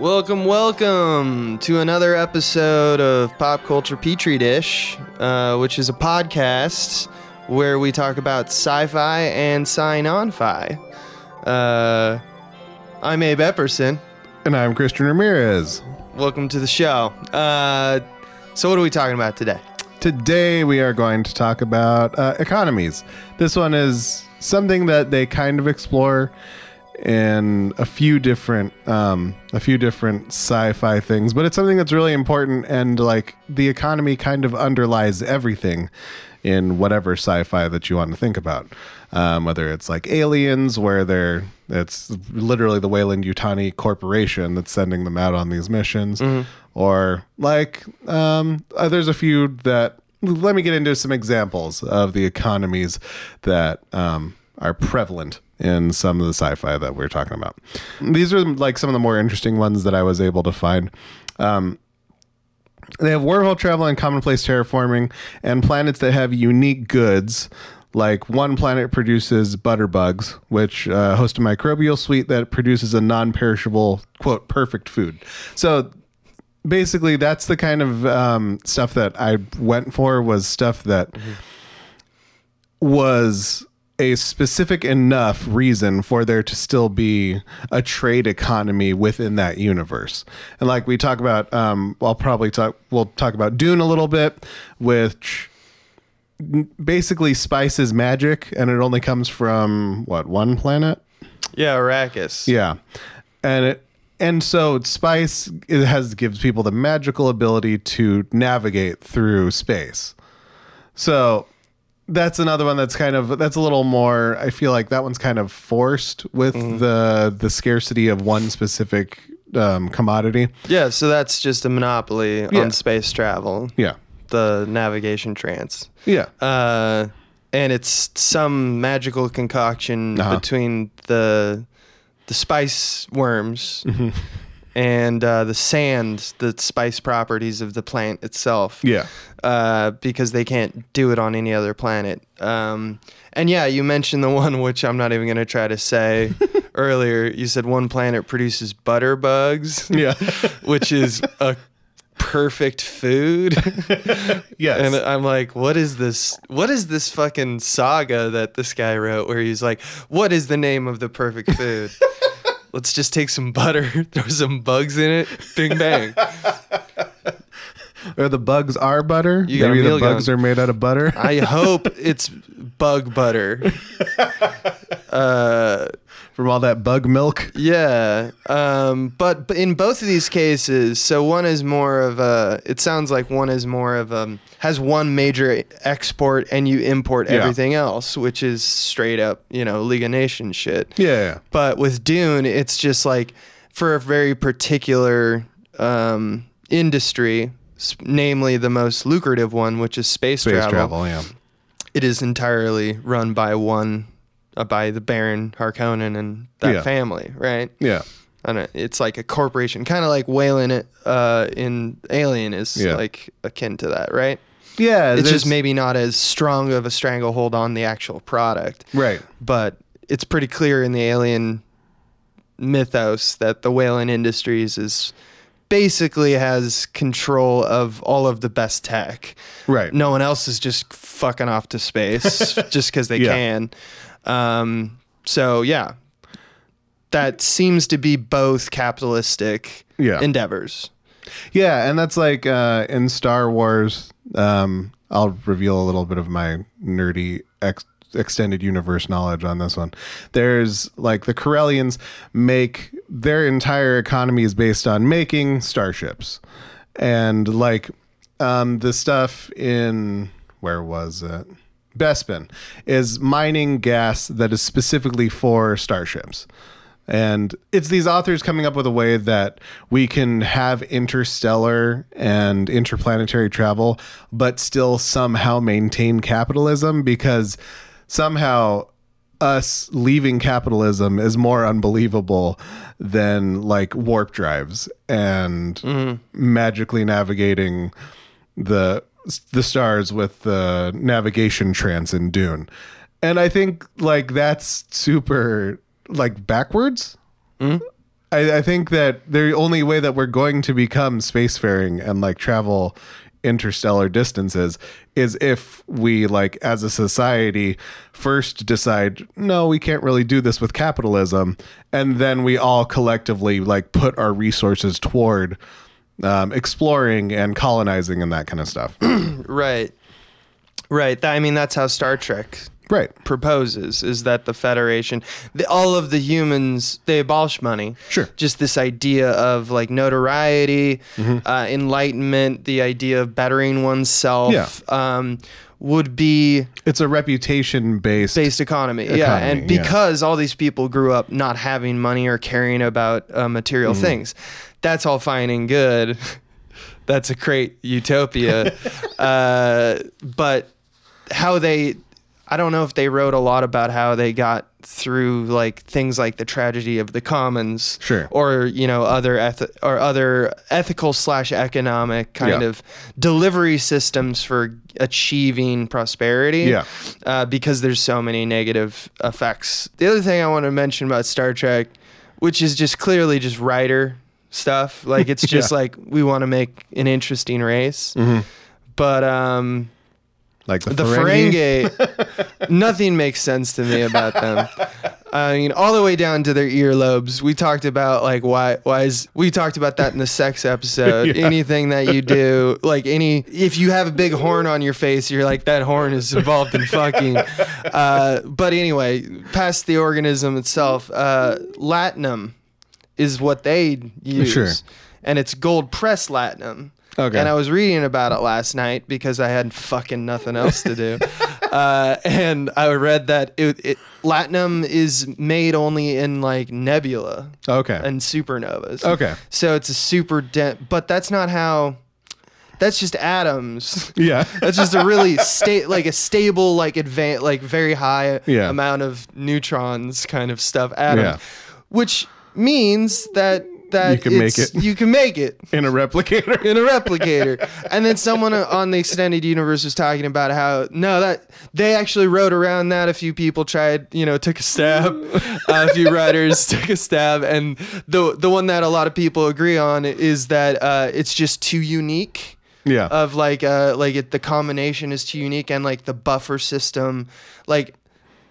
Welcome, welcome to another episode of Pop Culture Petri Dish, uh, which is a podcast where we talk about sci-fi and sign-on-fi. Uh, I'm Abe Epperson. And I'm Christian Ramirez. Welcome to the show. Uh, so, what are we talking about today? Today we are going to talk about uh, economies. This one is something that they kind of explore in a few different um, a few different sci-fi things, but it's something that's really important and like the economy kind of underlies everything in whatever sci-fi that you want to think about. Um, whether it's like aliens, where they're it's literally the Weyland Yutani Corporation that's sending them out on these missions, or like um, uh, there's a few that. Let me get into some examples of the economies that um, are prevalent in some of the sci-fi that we're talking about. These are like some of the more interesting ones that I was able to find. Um, they have wormhole travel and commonplace terraforming, and planets that have unique goods. Like one planet produces butterbugs, which uh, host a microbial suite that produces a non-perishable quote perfect food. So basically, that's the kind of um, stuff that I went for. Was stuff that was a specific enough reason for there to still be a trade economy within that universe. And like we talk about, um, I'll probably talk, we'll talk about Dune a little bit, which basically spices magic and it only comes from what, one planet? Yeah, Arrakis. Yeah. And it, and so spice it has gives people the magical ability to navigate through space. So that's another one that's kind of that's a little more I feel like that one's kind of forced with the the scarcity of one specific um, commodity. Yeah, so that's just a monopoly Yeah. on space travel, Yeah. the navigation trance. Yeah. uh, and it's some magical concoction Uh-huh. between the the spice worms Mm-hmm. And uh, the sand, the spice properties of the plant itself. Yeah. Uh, because they can't do it on any other planet. Um, and yeah, you mentioned the one which I'm not even going to try to say earlier. You said one planet produces butter bugs, Yeah. which is a perfect food. yes. And I'm like, what is this? What is this fucking saga that this guy wrote where he's like, what is the name of the perfect food? Let's just take some butter, throw some bugs in it, bing bang. or the bugs are butter. You got a Maybe the meal bugs are made out of butter. I hope it's bug butter. Uh, from all that bug milk. yeah. Um, but, but in both of these cases, so one is more of a, it sounds like one is more of a, has one major export and you import Yeah. everything else, which is straight up, you know, League of Nations shit. Yeah. But with Dune, it's just like for a very particular um, industry, namely the most lucrative one, which is space, Space travel. travel. Yeah. It is entirely run by one, by the Baron Harkonnen and that Yeah. family, right? Yeah. I don't, it's like a corporation, kind of like Weyland uh, in Alien is Yeah. like akin to that, right? Yeah. It's just maybe not as strong of a stranglehold on the actual product right. but it's pretty clear in the alien mythos that the Weyland Industries is basically has control of all of the best tech. Right. No one else is just fucking off to space just because they Yeah. can. Um, so yeah, that seems to be both capitalistic Yeah. endeavors. Yeah, and that's like uh, in Star Wars. Um, I'll reveal a little bit of my nerdy ex- extended universe knowledge on this one. There's like the Corellians make their entire economy is based on making starships, and like um, the stuff in where was it? Bespin is mining gas that is specifically for starships. And it's these authors coming up with a way that we can have interstellar and interplanetary travel, but still somehow maintain capitalism because somehow us leaving capitalism is more unbelievable than like warp drives and mm-hmm. magically navigating the the stars with the navigation trance in Dune. And I think like that's super like backwards. Hmm? I, I think that the only way that we're going to become spacefaring and like travel interstellar distances is if we like as a society first decide no we can't really do this with capitalism and then we all collectively like put our resources toward um, exploring and colonizing and that kind of stuff Right. Right. I mean, that's how Star Trek right proposes is that the Federation, the, all of the humans, they abolish money. Sure. Just this idea of like notoriety, Mm-hmm. uh, enlightenment, the idea of bettering oneself. Um, would be it's a reputation based based economy. yeah, Economy, and yeah. because all these people grew up not having money or caring about uh, material Mm-hmm. things, that's all fine and good. that's a great utopia. uh, but how they, I don't know if they wrote a lot about how they got through like things like the tragedy of the commons, Sure. or you know other eth- or other ethical slash economic kind Yeah. of delivery systems for achieving prosperity Yeah. uh, because there's so many negative effects. The other thing I want to mention about Star Trek, which is just clearly just writer stuff, like it's just Yeah. like we want to make an interesting race, Mhm. but um, like the, the Ferengi. Ferengi, nothing makes sense to me about them. I mean, all the way down to their earlobes. We talked about like why why is we talked about that in the sex episode. Yeah. Anything that you do, like any if you have a big horn on your face, you're like that horn is involved in fucking. Uh, but anyway, past the organism itself, uh, latinum is what they use, Sure. and it's gold press latinum. Okay. And I was reading about it last night because I had fucking nothing else to do. uh, and I read that it, it latinum is made only in like nebula okay and supernovas. okay So it's a super dense, but that's not how. That's just atoms. yeah That's just a really sta- like a stable, like advanced, like very high Yeah. amount of neutrons kind of stuff. Atom, Yeah. which means that that You can make it. You can make it in a replicator in a replicator. and then someone on the extended universe was talking about how no, that they actually wrote around that. A few people tried, you know, took a stab. Uh, a few writers took a stab, and the the one that a lot of people agree on is that uh, it's just too unique. yeah Of like, uh, like it, the combination is too unique, and like the buffer system, like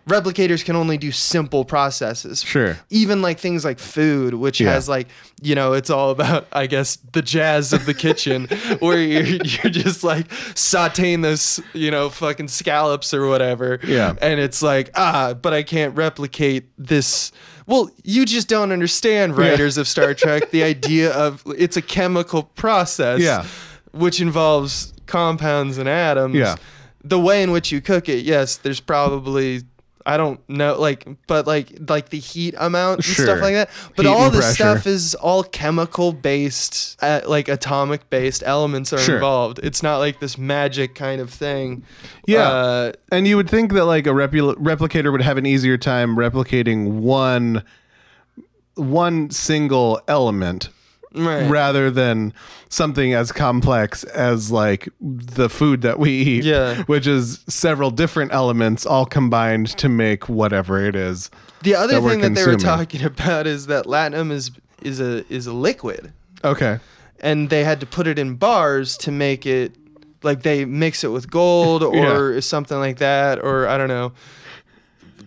replicators can only do simple processes sure even like things like food, which Yeah. has like you know it's all about I guess the jazz of the kitchen, where you're you're just like sautéing this you know fucking scallops or whatever, Yeah. and it's like ah, but I can't replicate this. Well, you just don't understand, writers of Star Trek, the idea of it's a chemical process, Yeah. which involves compounds and atoms. Yeah. The way in which you cook it, yes, there's probably I don't know, like, but like, like the heat amount and Sure. stuff like that. But Heat all the pressure. stuff is all chemical based, uh, like atomic based elements are Sure. involved. It's not like this magic kind of thing. Yeah. Uh, And you would think that like a repli- replicator would have an easier time replicating one one single element right. rather than something as complex as like the food that we eat, Yeah. which is several different elements all combined to make whatever it is. the other that thing that they were talking about is that latinum is is a is a liquid, Okay. and they had to put it in bars to make it like they mix it with gold or something like that, or I don't know.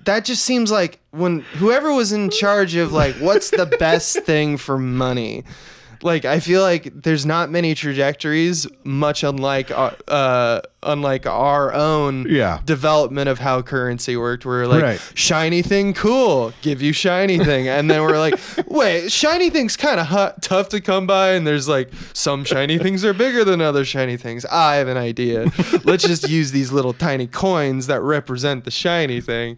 That just seems like when whoever was in charge of like what's the best thing for money. Like I feel like there's not many trajectories, much unlike uh, uh unlike our own Yeah. development of how currency worked. Where like Right. shiny thing, cool, give you shiny thing, and then we're like, wait, shiny thing's kind of hot, tough to come by, and there's like some shiny things are bigger than other shiny things. I have an idea. Let's just use these little tiny coins that represent the shiny thing.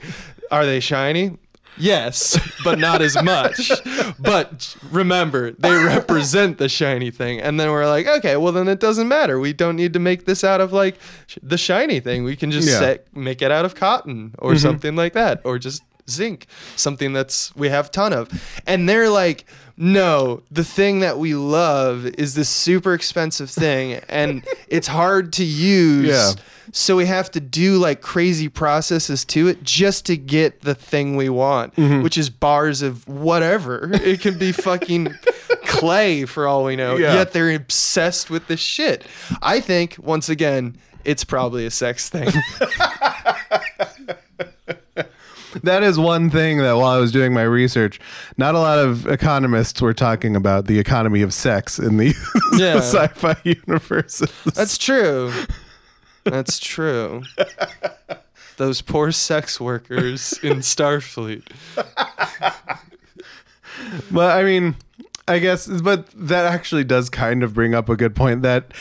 Are they shiny? Yes, but not as much. But remember, they represent the shiny thing. And then we're like, okay, well then it doesn't matter. We don't need to make this out of like sh- the shiny thing. We can just Yeah. set, make it out of cotton or mm-hmm. something like that, or just zinc, something that's we have ton of. And they're like, no, the thing that we love is this super expensive thing and it's hard to use. Yeah. So we have to do like crazy processes to it just to get the thing we want, Mm-hmm. which is bars of whatever. It could be fucking clay for all we know. Yeah. Yet they're obsessed with this shit. I think once again, it's probably a sex thing. That is one thing that while I was doing my research, not a lot of economists were talking about the economy of sex in the Yeah. sci-fi universes. That's true. That's true. Those poor sex workers in Starfleet. But I mean, I guess, but that actually does kind of bring up a good point that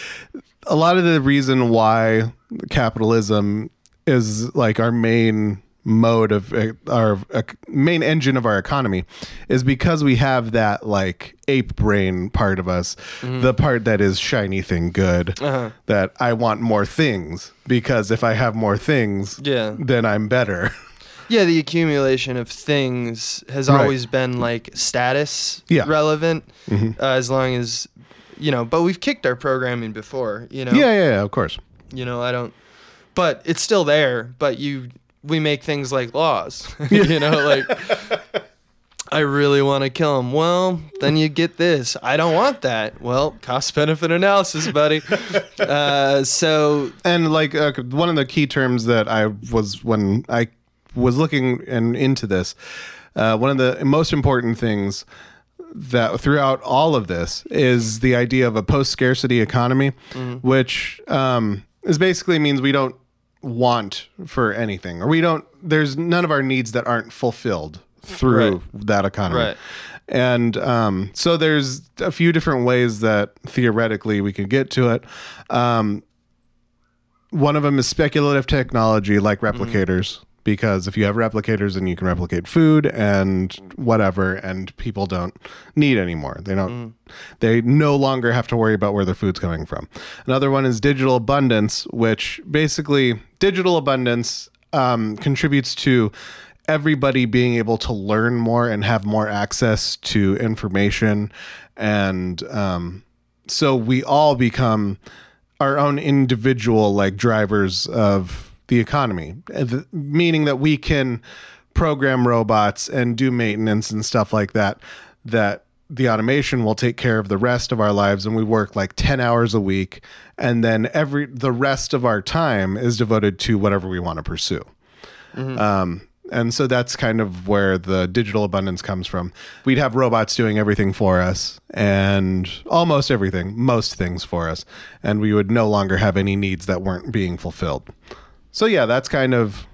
a lot of the reason why capitalism is like our main mode of uh, our uh, main engine of our economy is because we have that like ape brain part of us the part that is shiny thing good Uh-huh. that i want more things because if i have more things Yeah. then i'm better Yeah, the accumulation of things has Right. always been like status Yeah. Mm-hmm. relevant, uh, as long as you know. But we've kicked our programming before, you know. yeah yeah yeah of course You know, I don't. But it's still there. But you, we make things like laws. you know, like. I really want to kill him. Well, then you get this. I don't want that. Well, cost benefit analysis, buddy. Uh, so and like uh, one of the key terms that I was when I was looking and into this, uh, one of the most important things that throughout all of this is the idea of a post scarcity economy, which um, is basically means we don't want for anything or we don't. There's none of our needs that aren't fulfilled through Right. that economy. Right. And um, so there's a few different ways that theoretically we could get to it. Um, one of them is speculative technology like replicators because if you have replicators and you can replicate food and whatever and people don't need anymore. They don't they no longer have to worry about where their food's coming from. Another one is digital abundance which basically digital abundance um, contributes to everybody being able to learn more and have more access to information. And um, so we all become our own individual like drivers of the economy uh, meaning that we can program robots and do maintenance and stuff like that that the automation will take care of the rest of our lives and we work like 10 hours a week and then every the rest of our time is devoted to whatever we want to pursue um, and so that's kind of where the digital abundance comes from. We'd have robots doing everything for us and almost everything, most things for us. And we would no longer have any needs that weren't being fulfilled. So yeah, that's kind of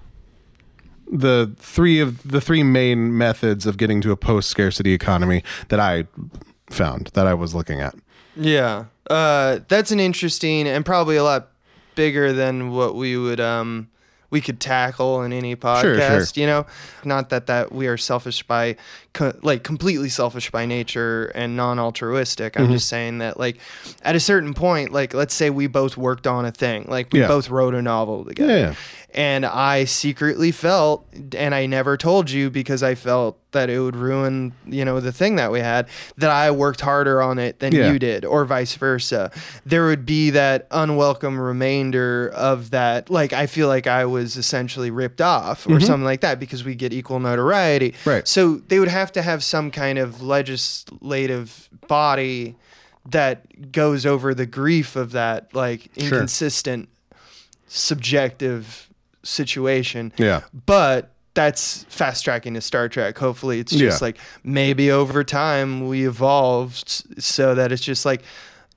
the three of the three main methods of getting to a post scarcity economy that I found that I was looking at. Yeah, uh, that's an interesting and probably a lot bigger than what we would um we could tackle in any podcast. You know, not that that we are selfish by co- like completely selfish by nature and non-altruistic. Mm-hmm. I'm just saying that like at a certain point, like let's say we both worked on a thing, like we Yeah. both wrote a novel together. Yeah. And I secretly felt, and I never told you because I felt that it would ruin, you know, the thing that we had, that I worked harder on it than Yeah. you did, or vice versa. There would be that unwelcome remainder of that. Like, I feel like I was essentially ripped off or something like that because we get equal notoriety. Mm-hmm. Right. So they would have to have some kind of legislative body that goes over the grief of that, like, Sure. inconsistent subjective situation. Yeah. But that's fast tracking to Star Trek. Hopefully, it's just Yeah. like maybe over time we evolved so that it's just like,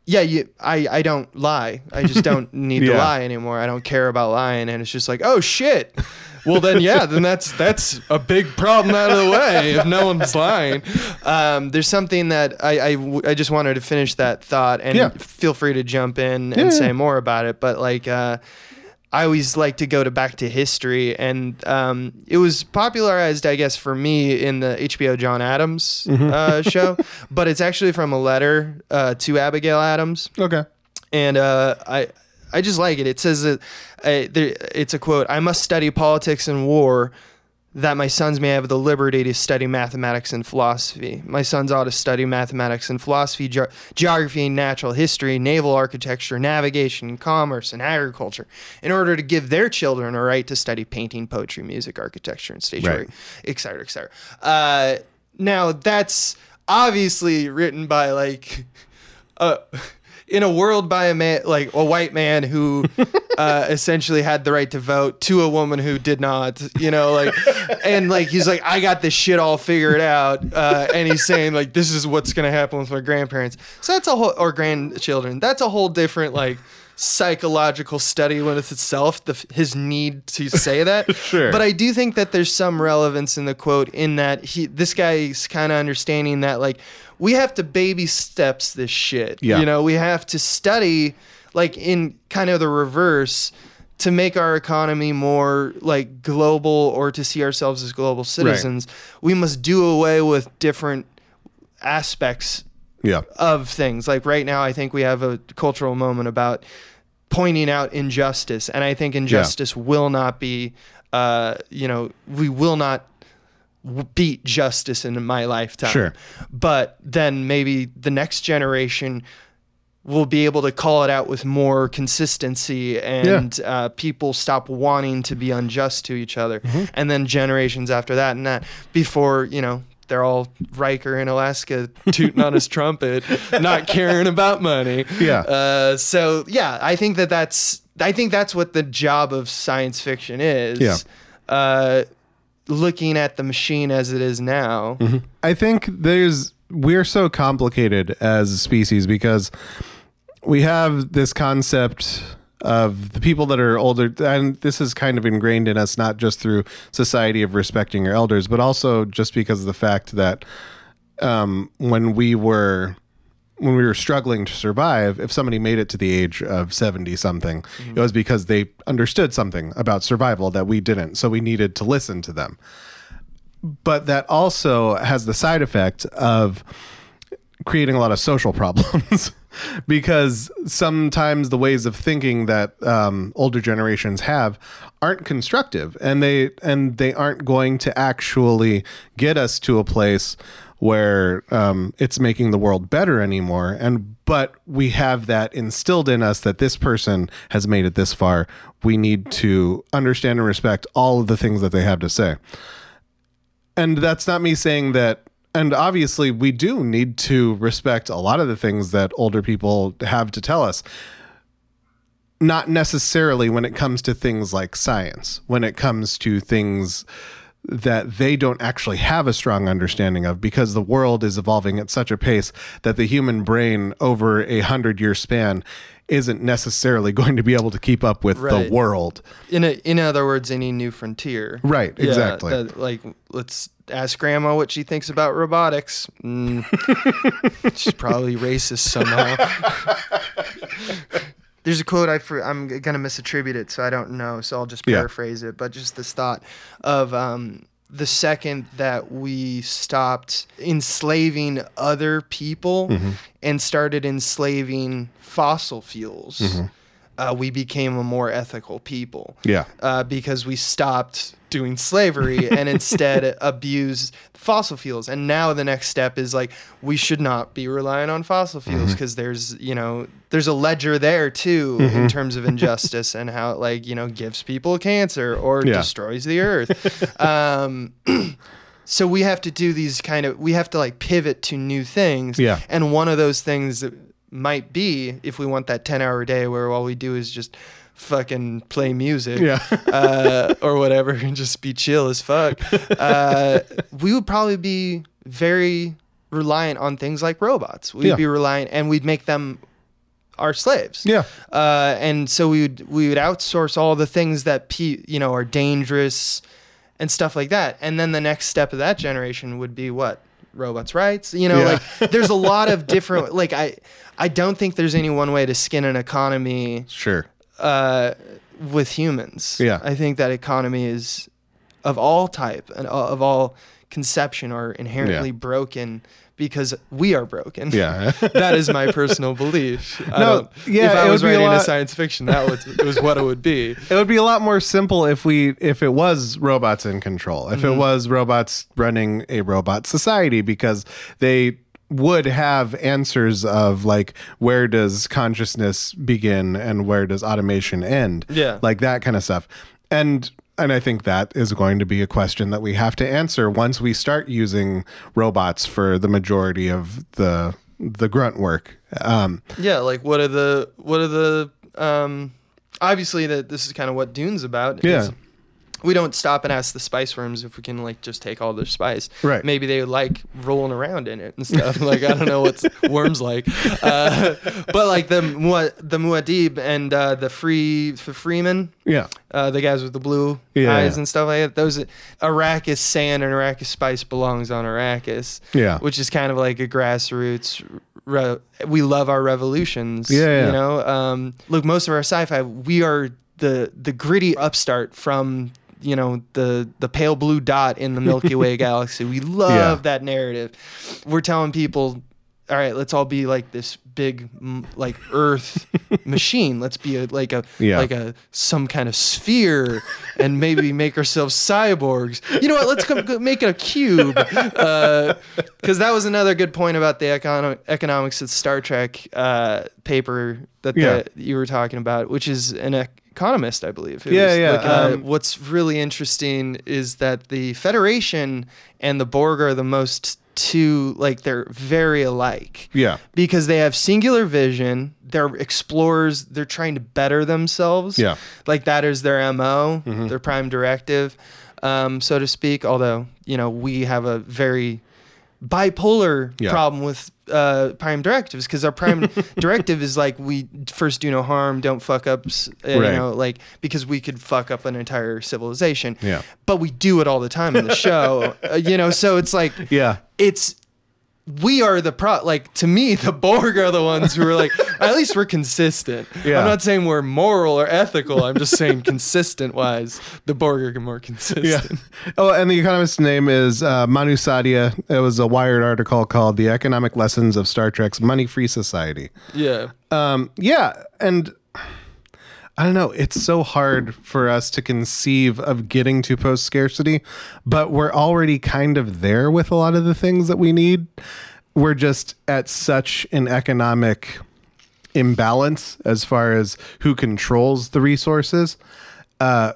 yeah, you, I, I don't lie. I just don't need to lie anymore. I don't care about lying, and it's just like, oh shit. Well then, yeah, then that's that's a big problem out of the way if no one's lying. Um, there's something that I. I just wanted to finish that thought, and Yeah. feel free to jump in and Yeah, say more about it. But like, uh, I always like to go to back to history, and um, it was popularized, I guess, for me in the HBO John Adams Mm-hmm. uh, show. But it's actually from a letter uh, to Abigail Adams, Okay. and uh, I I just like it. It says that uh, there, it's a quote: "I must study politics and war." That my sons may have the liberty to study mathematics and philosophy. My sons ought to study mathematics and philosophy, ge- geography and natural history, naval architecture, navigation, commerce, and agriculture, in order to give their children a right to study painting, poetry, music, architecture, and stage Right. work, et cetera, et cetera. Uh, now, that's obviously written by like uh, in a world by a man like a white man who uh, essentially had the right to vote to a woman who did not you know like and like he's like i got this shit all figured out uh, and he's saying like this is what's gonna happen with my grandparents. So that's a whole or grandchildren that's a whole different like psychological study with itself the, his need to say that Sure. but i do think that there's some relevance in the quote in that he this guy's kind of understanding that like we have to baby steps this shit Yeah. you know we have to study like in kind of the reverse to make our economy more like global or to see ourselves as global citizens we must do away with different aspects Yeah. of things. Like right now, I think we have a cultural moment about pointing out injustice, and I think injustice will not be, uh, you know, we will not beat justice in my lifetime. Sure. But then maybe the next generation will be able to call it out with more consistency and uh, people stop wanting to be unjust to each other Mm-hmm. and then generations after that and that before you know they're all Riker in Alaska tooting on his trumpet, not caring about money. Yeah. Uh, so yeah, I think that that's I think that's what the job of science fiction is. Yeah. Uh, looking at the machine as it is now. I think there's we're so complicated as a species because we have this concept of the people that are older and this is kind of ingrained in us not just through society of respecting your elders but also just because of the fact that um, when we were when we were struggling to survive if somebody made it to the age of 70 something it was because they understood something about survival that we didn't so we needed to listen to them. But that also has the side effect of creating a lot of social problems because sometimes the ways of thinking that um, older generations have aren't constructive and they and they aren't going to actually get us to a place where um, it's making the world better anymore. And but we have that instilled in us that this person has made it this far. We need to understand and respect all of the things that they have to say. And that's not me saying that and obviously we do need to respect a lot of the things that older people have to tell us. Not necessarily when it comes to things like science when it comes to things that they don't actually have a strong understanding of because the world is evolving at such a pace that the human brain over a hundred year span isn't necessarily going to be able to keep up with Right. the world In a, in other words, any new frontier. Right, Yeah, exactly. that, like, let's ask grandma what she thinks about robotics. Mm, she's probably racist somehow. There's a quote I I'm gonna misattribute it, so I don't know. So I'll just Yeah. paraphrase it. But just this thought of um, the second that we stopped enslaving other people Mm-hmm. and started enslaving fossil fuels, Mm-hmm. Uh, we became a more ethical people yeah uh, because we stopped doing slavery and instead abused fossil fuels. And now the next step is like we should not be relying on fossil fuels Mm-hmm. because there's you know there's a ledger there too Mm-hmm. in terms of injustice and how it like you know gives people cancer or Yeah. destroys the earth. um, so we have to do these kind of we have to like pivot to new things. Yeah. And one of those things might be if we want that 10 hour day where all we do is just fucking play music Yeah. uh, or whatever and just be chill as fuck. Uh, we would probably be very reliant on things like robots. We'd Yeah. be reliant and we'd make them our slaves. Yeah. Uh, and so we would we would outsource all the things that pe- you know are dangerous and stuff like that. And then the next step of that generation would be what robots rights you know Yeah. like there's a lot of different like i i don't think there's any one way to skin an economy sure uh, with humans Yeah. i think that economy is of all type and of all conception are inherently Yeah. broken because we are broken. Yeah. that is my personal belief. No, yeah, if I was be a writing a, science fiction, that was, was what it would be. It would be a lot more simple if we if it was robots in control. If it mm-hmm. was robots running a robot society because they would have answers of like where does consciousness begin and where does automation end? Yeah. Like that kind of stuff. And and I think that is going to be a question that we have to answer once we start using robots for the majority of the the grunt work. Um, Yeah, like what are the what are the um obviously that this is kind of what Dune's about. Yeah. We don't stop and ask the spice worms if we can like just take all their spice. Right. Maybe they like rolling around in it and stuff. like I don't know what's worms like. Uh, but like the Mua- the Muad'Dib and uh, the free the Fremen, yeah. uh, the guys with the blue Yeah. eyes and stuff like that. Those Arrakis sand and Arrakis spice belongs on Arrakis. Yeah. which is kind of like a grassroots. Re- we love our revolutions. Yeah, yeah. you know. Um, look, most of our sci-fi, we are the the gritty upstart from you know the the pale blue dot in the Milky Way galaxy. We love Yeah. that narrative. We're telling people. All right, let's all be like this big, like Earth machine. Let's be a, like a Yeah. like a some kind of sphere, and maybe make ourselves cyborgs. You know what? Let's come make it a cube, because that was another good point about the econo- economics of Star Trek uh, paper that the, Yeah. you were talking about, which is an ec- economist, I believe. It Yeah, was yeah, like, uh, um, what's really interesting is that the Federation and the Borg are the most two like they're very alike Yeah. because they have singular vision. They're explorers. They're trying to better themselves. Yeah. like that is their mo, Mm-hmm. their prime directive, um, so to speak. Although you know we have a very bipolar Yeah. problem with uh, prime directives because our prime directive is like we first do no harm, don't fuck up, uh, Right. you know, like because we could fuck up an entire civilization. Yeah. but we do it all the time in the show, uh, you know. So it's like Yeah. it's we are the pro like to me the borg are the ones who are like at least we're consistent Yeah. i'm not saying we're moral or ethical i'm just saying consistent wise the borg are more consistent yeah. Oh, and the economist's name is uh, Manu Saadia. It was a Wired article called "The Economic Lessons of Star Trek's Money-Free Society." yeah Um, yeah, and I don't know. It's so hard for us to conceive of getting to post scarcity, but we're already kind of there with a lot of the things that we need. We're just at such an economic imbalance as far as who controls the resources. Uh,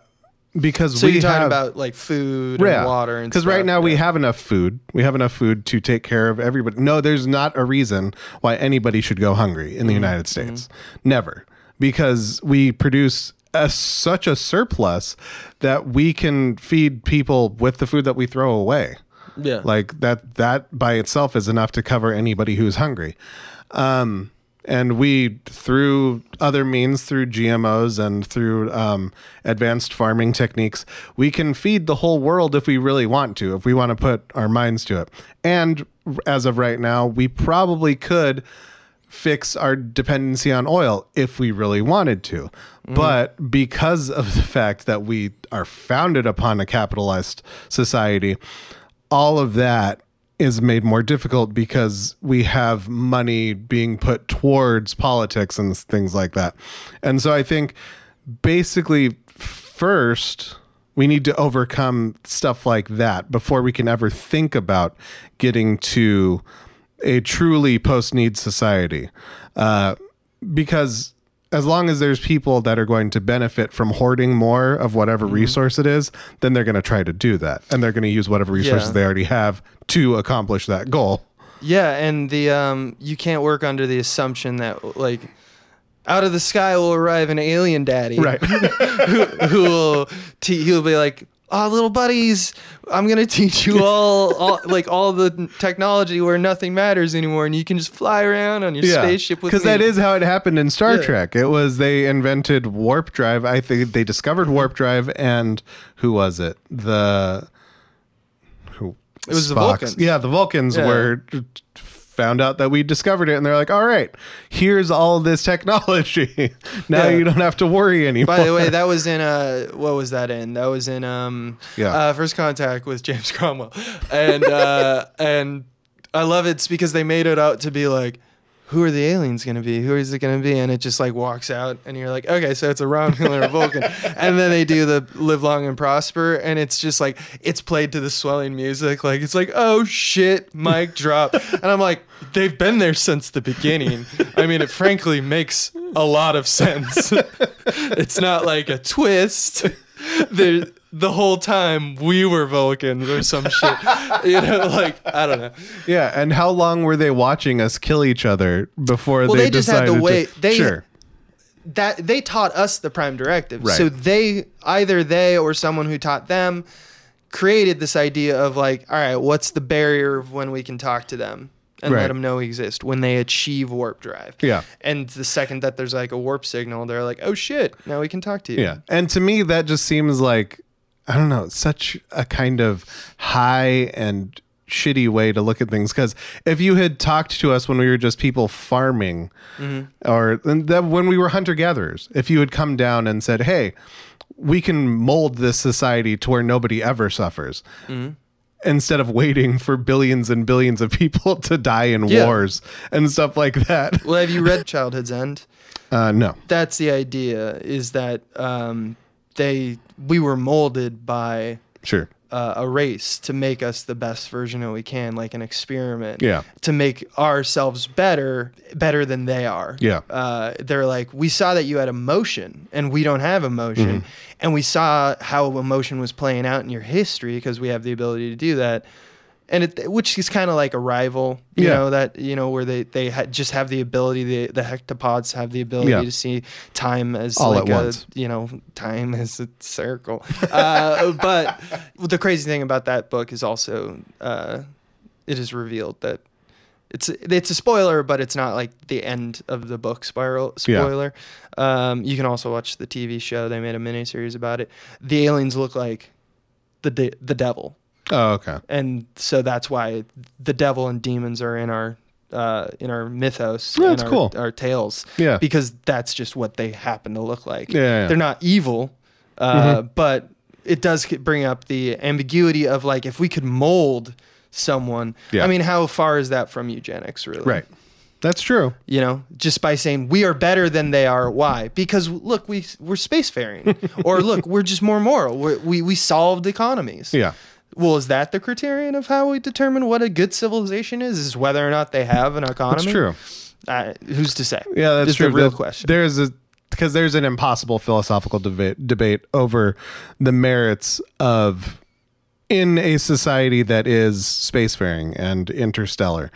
because so we you're talking have, about like food and water and because right now we have enough food. We have enough food to take care of everybody. No, there's not a reason why anybody should go hungry Mm-hmm. in the United States. Never, because we produce a, such a surplus that we can feed people with the food that we throw away. yeah Like that. That by itself is enough to cover anybody who's hungry. Um, and we, through other means, through GMOs and through um, advanced farming techniques, we can feed the whole world if we really want to, if we want to put our minds to it. And as of right now, we probably could fix our dependency on oil if we really wanted to. But because of the fact that we are founded upon a capitalized society, all of that is made more difficult because we have money being put towards politics and things like that. And so I think basically first we need to overcome stuff like that before we can ever think about getting to a truly post need society. Uh, because as long as there's people that are going to benefit from hoarding more of whatever Mm-hmm. resource it is, then they're going to try to do that. And they're going to use whatever resources Yeah. they already have to accomplish that goal. yeah and the um you can't work under the assumption that like out of the sky will arrive an alien daddy Right. who, who will te- he'll be like oh little buddies i'm gonna teach you all, all like all the technology where nothing matters anymore and you can just fly around on your spaceship with because that is how it happened in Star Yeah. Trek. It was they invented warp drive. I think they discovered warp drive, and who was it? The who? It was the Vulcans. Yeah, the Vulcans Yeah. were found out that we discovered it and they're like, all right, here's all this technology. now Yeah. you don't have to worry anymore. By the way, that was in uh what was that in? That was in um Yeah. uh, First Contact with James Cromwell. And uh and I love it it's because they made it out to be like who are the aliens going to be? Who is it going to be? And it just like walks out, and you're like, okay, so it's a Romulan or a Vulcan. And then they do the live long and prosper, and it's just like it's played to the swelling music, like it's like, oh shit, mic drop. And I'm like, they've been there since the beginning. I mean, it frankly makes a lot of sense. it's not like a twist. There, the whole time we were Vulcans or some shit. You know, like I don't know. yeah, and how long were they watching us kill each other before Well, they, they just had to wait. They- sure. that they taught us the prime directive. Right. So they either they or someone who taught them created this idea of like, all right, what's the barrier of when we can talk to them and Right. let them know we exist when they achieve warp drive. Yeah. And the second that there's like a warp signal, they're like, oh shit, now we can talk to you. Yeah. And to me, that just seems like, I don't know, such a kind of high and shitty way to look at things. Because if you had talked to us when we were just people farming, or and that when we were hunter gatherers, if you had come down and said, hey, we can mold this society to where nobody ever suffers. Instead of waiting for billions and billions of people to die in Yeah. wars and stuff like that. Well, have you read Childhood's End? Uh, no. That's the idea is that um, they we were molded by Sure. uh, a race to make us the best version that we can, like an experiment. Yeah. To make ourselves better, better than they are. Yeah. Uh, they're like, we saw that you had emotion, and we don't have emotion, Mm-hmm. and we saw how emotion was playing out in your history because we have the ability to do that. And it, which is kind of like a rival, you Yeah. know, that you know where they they ha- just have the ability, the the heptapods have the ability Yeah. to see time as All like at a once. you know time as a circle. Uh, but the crazy thing about that book is also uh, it is revealed that it's it's a spoiler, but it's not like the end of the book spiral Yeah. spoiler. Um, you can also watch the TV show. They made a miniseries about it. The aliens look like the de- the devil, Oh, okay. and so that's why the devil and demons are in our uh, in our mythos, Yeah, in that's our, cool. our tales, Yeah. because that's just what they happen to look like. Yeah, yeah. They're not evil, uh, but it does bring up the ambiguity of like if we could mold someone. Yeah. I mean, how far is that from eugenics, really? Right. That's true. You know, just by saying we are better than they are. Why? Because look, we we're spacefaring, or look, we're just more moral. We're, we we solved economies. Yeah. Well, is that the criterion of how we determine what a good civilization is? Is whether or not they have an economy? That's true. Uh, who's to say? Yeah, that's true. The real There- question. There's a because there's an impossible philosophical debate debate over the merits of in a society that is spacefaring and interstellar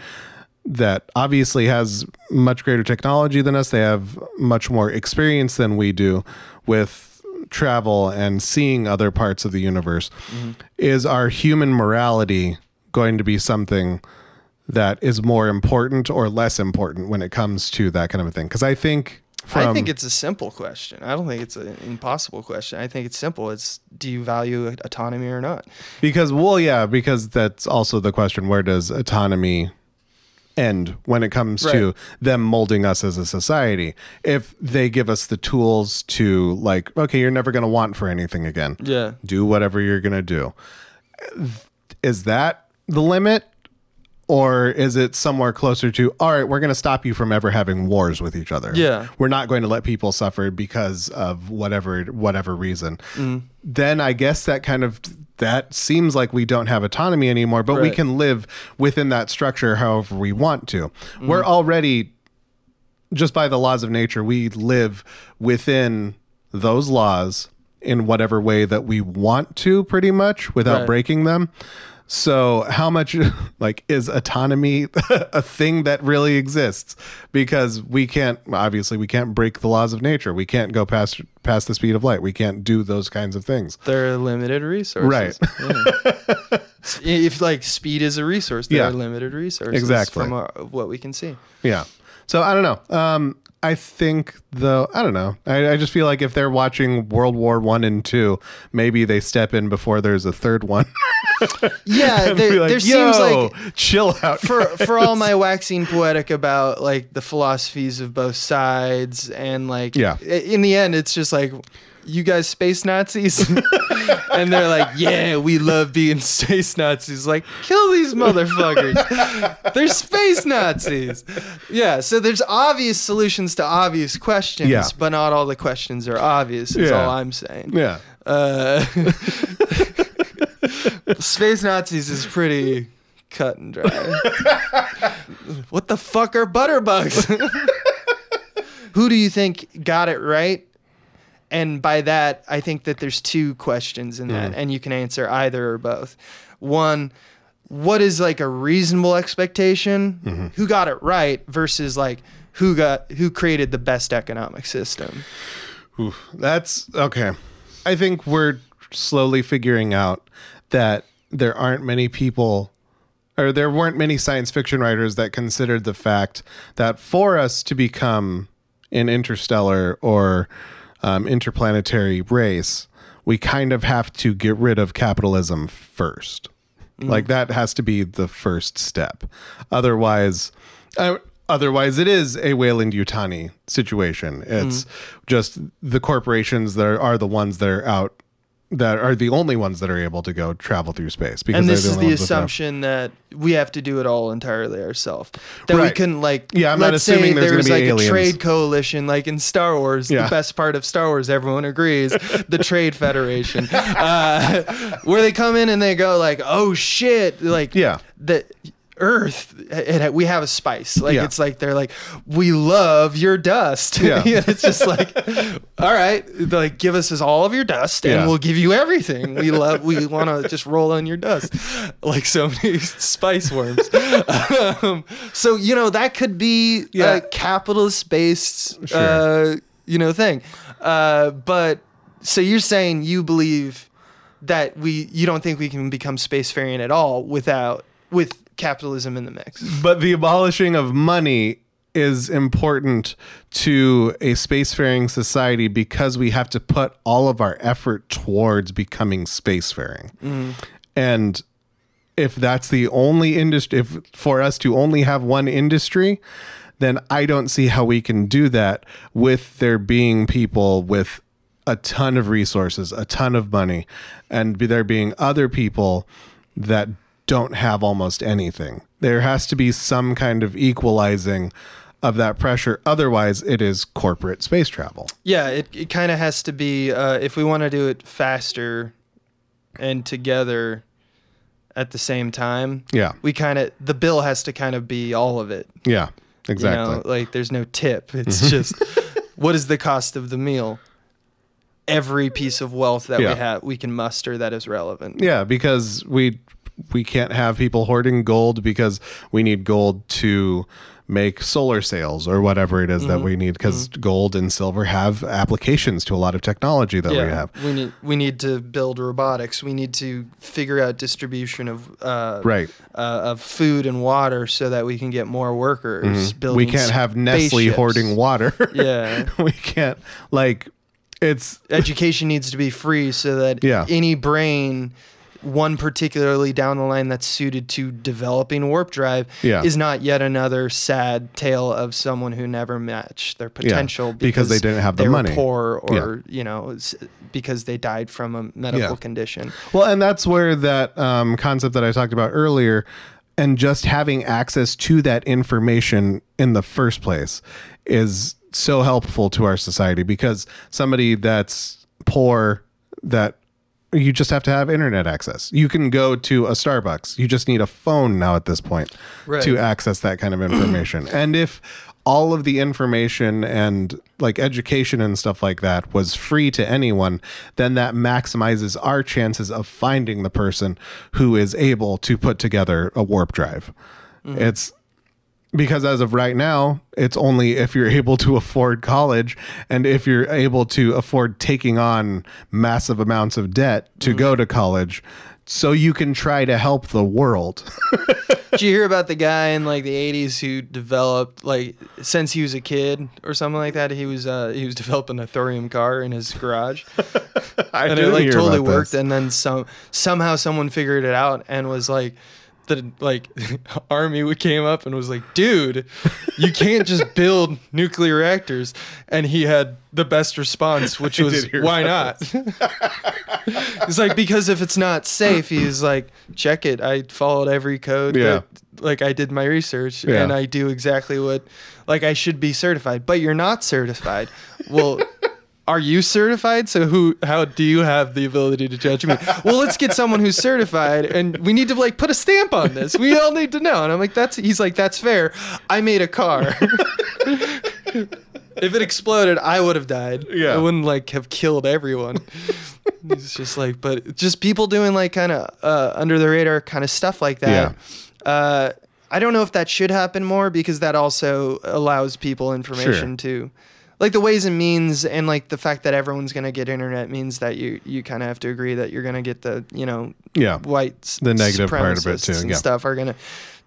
that obviously has much greater technology than us they have much more experience than we do with travel and seeing other parts of the universe is our human morality going to be something that is more important or less important when it comes to that kind of a thing because i think from I think it's a simple question. I don't think it's an impossible question. I think it's simple. It's do you value autonomy or not? because well yeah because that's also the question where does autonomy end when it comes to them molding us as a society. If they give us the tools to like okay you're never going to want for anything again. Yeah. do whatever you're going to do. Is that the limit or is it somewhere closer to all right we're going to stop you from ever having wars with each other Yeah. we're not going to let people suffer because of whatever whatever reason Mm. then i guess that kind of that seems like we don't have autonomy anymore but we can live within that structure however we want to Mm. we're already just by the laws of nature we live within those laws in whatever way that we want to pretty much without Right. breaking them so how much like is autonomy a thing that really exists because we can't obviously we can't break the laws of nature we can't go past past the speed of light we can't do those kinds of things They're limited resources. Right. Yeah. if like speed is a resource, they're Yeah. limited resources Exactly. from our, what we can see. Yeah. So I don't know. Um, I think though I don't know. I, I just feel like if they're watching World War One and two, maybe they step in before there's a third one. yeah, there, like, there seems like chill out. for for all my waxing poetic about like the philosophies of both sides and like Yeah. in the end it's just like you guys space Nazis and they're like yeah we love being space Nazis like kill these motherfuckers they're space Nazis yeah so there's obvious solutions to obvious questions Yeah. but not all the questions are obvious is Yeah. all I'm saying yeah. uh, Space Nazis is pretty cut and dry. what the fuck are butterbugs? Who do you think got it right? And by that, I think that there's two questions in that, hmm. and you can answer either or both. One, what is like a reasonable expectation? Mm-hmm. Who got it right versus like who got who created the best economic system? Oof, that's okay. I think we're slowly figuring out that there aren't many people or there weren't many science fiction writers that considered the fact that for us to become an interstellar or um, interplanetary race, we kind of have to get rid of capitalism first. Like that has to be the first step. Otherwise, uh, otherwise it is a Weyland Yutani situation. It's just the corporations that are, are the ones that are out that are the only ones that are able to go travel through space because and this is the with enough- assumption that we have to do it all entirely ourselves. That we Right. can like Yeah, I'm not assuming there's there's be like aliens. a trade coalition like in Star Wars. Yeah. The best part of Star Wars, everyone agrees, the Trade Federation, uh, where they come in and they go like, oh shit, like Yeah. the Earth, it, we have a spice. Like Yeah. it's like they're like, we love your dust. Yeah. it's just like, all right, they're like give us all of your dust, and Yeah. we'll give you everything. We love. We want to just roll on your dust, like so many spice worms. um, so you know that could be Yeah. a capitalist based, Sure. uh, you know, thing. Uh, but so you're saying you believe that we, you don't think we can become spacefaring at all without with capitalism in the mix. But the abolishing of money is important to a spacefaring society because we have to put all of our effort towards becoming spacefaring. Mm-hmm. And if that's the only industry, if for us to only have one industry, then I don't see how we can do that with there being people with a ton of resources, a ton of money, and there being other people that don't have almost anything. There has to be some kind of equalizing of that pressure. Otherwise, it is corporate space travel. Yeah, it, it kind of has to be uh, if we want to do it faster and together at the same time. Yeah. We kind of the bill has to kind of be all of it. Yeah. Exactly. You know, like there's no tip. It's just what is the cost of the meal? Every piece of wealth that Yeah. we have, we can muster that is relevant. Yeah, because we we can't have people hoarding gold because we need gold to make solar sails or whatever it is Mm-hmm. that we need because gold and silver have applications to a lot of technology that we have. we need we need to build robotics. We need to figure out distribution of uh, Right. uh, of food and water so that we can get more workers. Building Mm-hmm. We can't have Nestle spaceships. hoarding water. Yeah. we can't like it's education needs to be free so that Yeah. any brain one particularly down the line that's suited to developing warp drive Yeah. is not yet another sad tale of someone who never matched their potential because they didn't have the they were money. poor or you know because they died from a medical Yeah. condition Well, and that's where that um, concept that I talked about earlier, and just having access to that information in the first place is so helpful to our society because somebody that's poor, that you just have to have internet access. You can go to a Starbucks. You just need a phone now at this point Right. to access that kind of information. and if all of the information and like education and stuff like that was free to anyone, then that maximizes our chances of finding the person who is able to put together a warp drive. Mm-hmm. It's because as of right now, it's only if you're able to afford college and if you're able to afford taking on massive amounts of debt to go to college so you can try to help the world. Did you hear about the guy in like the '80s who developed like since he was a kid or something like that? He was uh, he was developing a thorium car in his garage, I and it like totally worked. this. And then some somehow someone figured it out and was like. The like army came up and was like, "Dude, you can't just build nuclear reactors." And he had the best response, which was, "Why not?" It's like because if it's not safe, he's like, check it. I followed every code. Yeah. That, like I did my research Yeah. and I do exactly what like I should be certified. But you're not certified. Well, are you certified? So who how do you have the ability to judge me? Well, let's get someone who's certified and we need to like put a stamp on this. We all need to know. And I'm like, that's he's like, that's fair. I made a car. if it exploded, I would have died. Yeah. I wouldn't like have killed everyone. It's just like, but just people doing like kind of uh, under the radar kind of stuff like that. Yeah. Uh, I don't know if that should happen more because that also allows people information to, like the ways and means, and like the fact that everyone's gonna get internet means that you you kind of have to agree that you're gonna get the you know Yeah. white The negative part of it, too, and yeah. stuff are gonna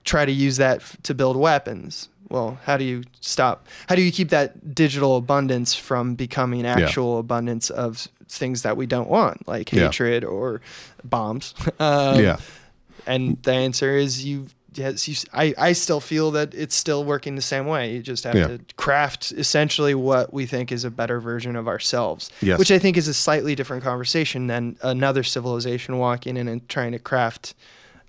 try to use that f- to build weapons. Well, how do you stop? How do you keep that digital abundance from becoming actual abundance of things that we don't want, like Yeah. hatred or bombs? um, yeah. and the answer is you. Yes, you, I, I still feel that it's still working the same way. You just have Yeah. to craft essentially what we think is a better version of ourselves, Yes. which I think is a slightly different conversation than another civilization walking in and trying to craft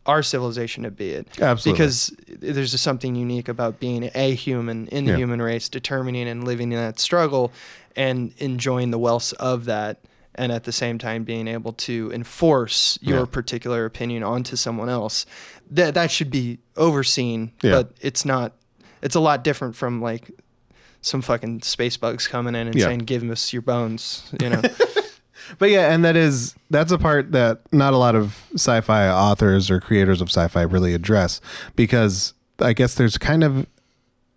our civilization to be it. Absolutely. Because there's just something unique about being a human in the Yeah. human race, determining and living in that struggle and enjoying the wealth of that. And at the same time, being able to enforce your Yeah. particular opinion onto someone else, that that should be overseen. Yeah. But it's not. It's a lot different from like some fucking space bugs coming in and Yeah. saying, "Give us your bones," you know. But yeah, and that is that's a part that not a lot of sci-fi authors or creators of sci-fi really address because I guess there's kind of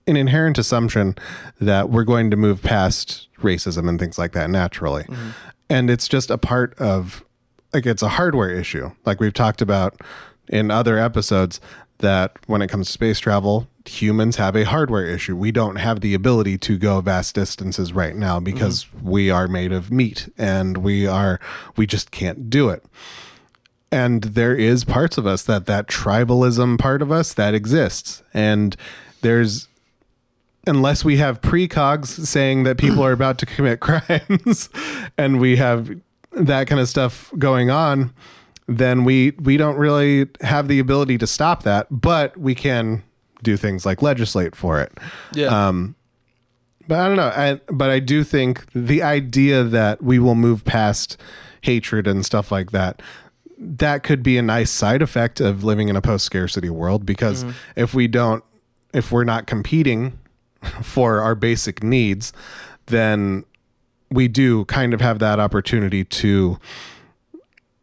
an inherent assumption that we're going to move past racism and things like that naturally. Mm-hmm. And it's just a part of like it's a hardware issue. Like we've talked about in other episodes that when it comes to space travel, humans have a hardware issue. We don't have the ability to go vast distances right now mm-hmm. because we are made of meat and we are we just can't do it. And there is parts of us that that tribalism part of us that exists. And there's unless we have precogs saying that people are about to commit crimes and we have that kind of stuff going on then we we don't really have the ability to stop that but we can do things like legislate for it. Yeah. um but i don't know. I, but i do think the idea that we will move past hatred and stuff like that that could be a nice side effect of living in a post scarcity world because if we don't if we're not competing for our basic needs then we do kind of have that opportunity to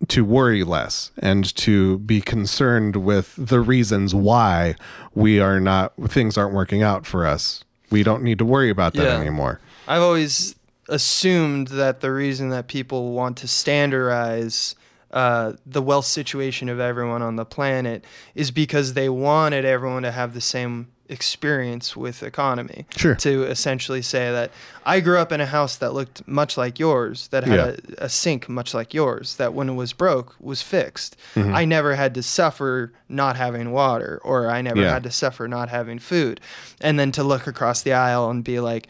to worry less and to be concerned with the reasons why we are not things aren't working out for us we don't need to worry about that Yeah. anymore I've always assumed that the reason that people want to standardize uh, the wealth situation of everyone on the planet is because they wanted everyone to have the same experience with economy. Sure. To essentially say that I grew up in a house that looked much like yours, that had Yeah. a, a sink much like yours, that when it was broke was fixed. Mm-hmm. I never had to suffer not having water, or I never Yeah. had to suffer not having food. And then to look across the aisle and be like,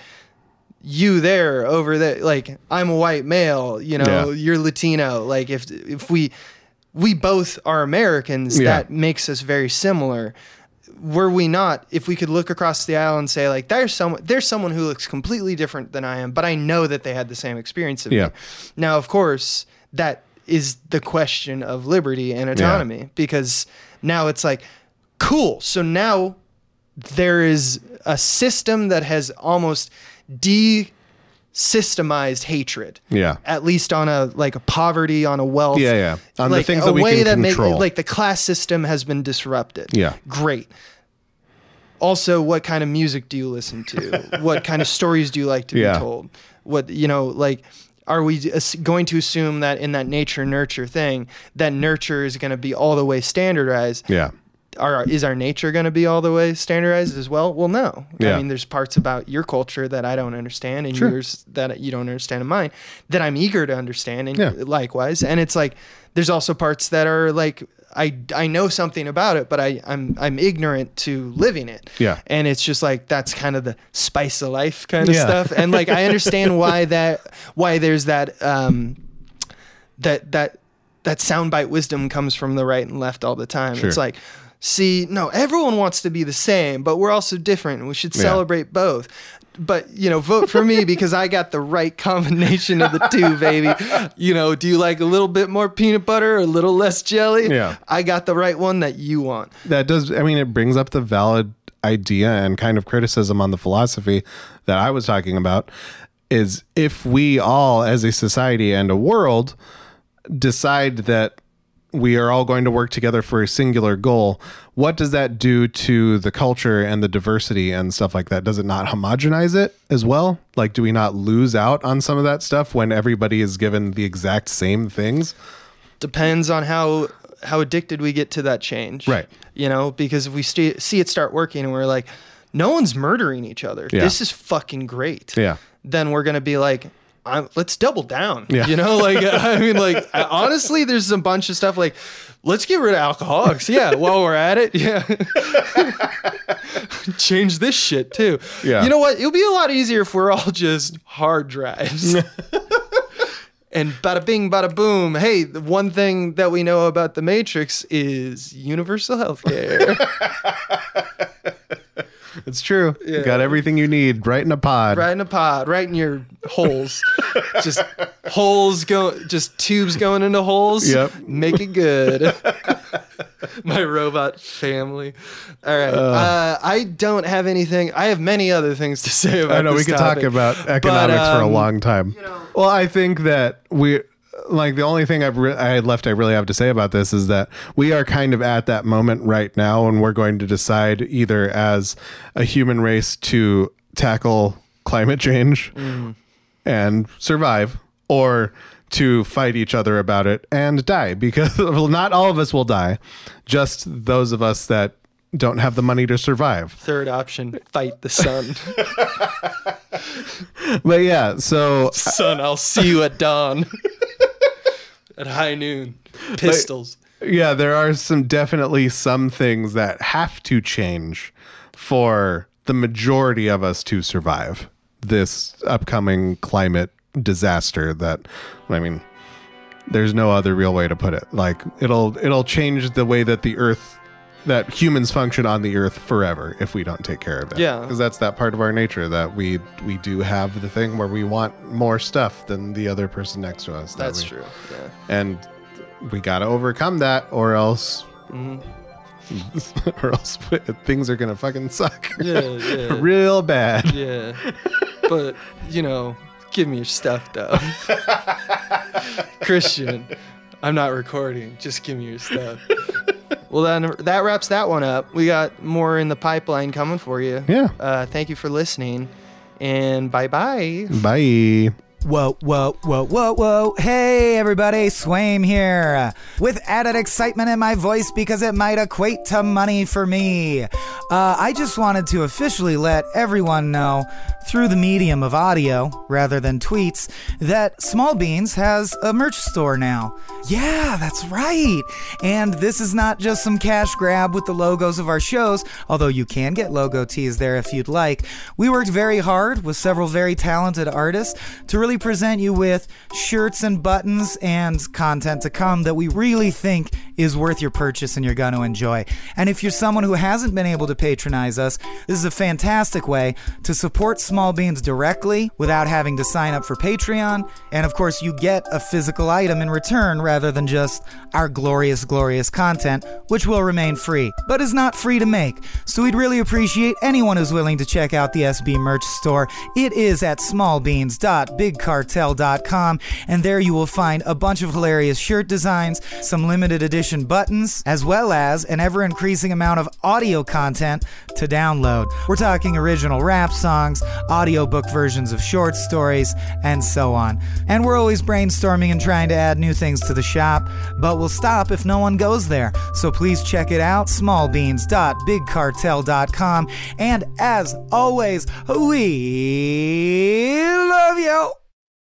you there over there like i'm a white male you know Yeah. you're latino like if if we we both are americans that makes us very similar were we not if we could look across the aisle and say like there's someone there's someone who looks completely different than i am but i know that they had the same experience of Yeah. me now of course that is the question of liberty and autonomy because now it's like cool. So now there is a system that has almost de-systemized hatred yeah at least on a like a poverty on a wealth Yeah, yeah. On the things that we way can that make control. like the class system has been disrupted Yeah. great also what kind of music do you listen to what kind of stories do you like to Yeah. be told what you know like are we going to assume that in that nature nurture thing, that nurture is going to be all the way standardized? Yeah. Are, is our nature going to be all the way standardized as well? Well, no. Yeah. I mean, there's parts about your culture that I don't understand, and Sure. yours that you don't understand in mine that I'm eager to understand, and Yeah. likewise. And it's like there's also parts that are like I I know something about it, but I I'm I'm ignorant to living it. Yeah. And it's just like that's kind of the spice of life kind of Yeah. stuff. And like I understand why that why there's that um that that that soundbite wisdom comes from the right and left all the time. Sure. It's like, see, no, everyone wants to be the same, but we're also different. and We should Yeah. celebrate both. But you know, vote for me because I got the right combination of the two, baby. You know, do you like a little bit more peanut butter or a little less jelly? Yeah. I got the right one that you want. That does, I mean, it brings up the valid idea and kind of criticism on the philosophy that I was talking about is if we all, as a society and a world, decide that we are all going to work together for a singular goal, what does that do to the culture and the diversity and stuff like that? Does it not homogenize it as well? Like, do we not lose out on some of that stuff when everybody is given the exact same things? depends on how how addicted we get to that change Right. you know because if we st- see it start working and we're like no one's murdering each other Yeah. this is fucking great Yeah. then we're gonna be like I'm, let's double down Yeah. you know like i mean like honestly there's a bunch of stuff like let's get rid of alcoholics yeah while we're at it yeah change this shit too Yeah. you know what it'll be a lot easier if we're all just hard drives and bada bing, bada boom. Hey, the one thing that we know about the Matrix is universal healthcare. It's true. You got everything you need right in a pod. right in a pod, right in your holes. just holes go, just tubes going into holes. Yep. Make it good. My robot family. All right. Uh, I don't have anything. I have many other things to say about. I know we could topic. talk about economics for a um, long time. well, I think that we like the only thing I've re- I had left I really have to say about this is that we are kind of at that moment right now and we're going to decide either as a human race to tackle climate change Mm. and survive or to fight each other about it and die because well, not all of us will die just those of us that don't have the money to survive Third option: fight the sun. but yeah so Son, I'll see you at dawn. at high noon. Pistols. yeah, there are some definitely some things that have to change for the majority of us to survive this upcoming climate disaster that I mean there's no other real way to put it. Like it'll it'll change the way that the earth that humans function on the earth forever if we don't take care of it. Yeah. Because that's that part of our nature that we we do have the thing where we want more stuff than the other person next to us. that That's we- true. Yeah. and we got to overcome that or else Mhm. or else things are gonna fucking suck Yeah, yeah. real bad Yeah. But, you know, give me your stuff, though. Christian, I'm not recording. Just give me your stuff. Well, then that wraps that one up. We got more in the pipeline coming for you. Yeah. Uh, thank you for listening. And bye bye bye. Whoa, whoa, whoa, whoa, whoa. Hey, everybody, Swaim here. With added excitement in my voice because it might equate to money for me. Uh, I just wanted to officially let everyone know, through the medium of audio rather than tweets, that Small Beans has a merch store now. Yeah, that's right. And this is not just some cash grab with the logos of our shows, although you can get logo tees there if you'd like. We worked very hard with several very talented artists to really present you with shirts and buttons and content to come that we really think is worth your purchase and you're going to enjoy. And if you're someone who hasn't been able to patronize us, this is a fantastic way to support Small Beans directly without having to sign up for Patreon. And of course, you get a physical item in return rather than just our glorious, glorious content, which will remain free, but is not free to make. So we'd really appreciate anyone who's willing to check out the SB merch store. It is at smallbeans.bigcartel.com bigcartel.com, and there you will find a bunch of hilarious shirt designs, some limited edition buttons, as well as an ever increasing amount of audio content to download. We're talking original rap songs, audiobook versions of short stories, and so on. And we're always brainstorming and trying to add new things to the shop, but we'll stop if no one goes there. So please check it out smallbeans.bigcartel.com. And as always, we love you.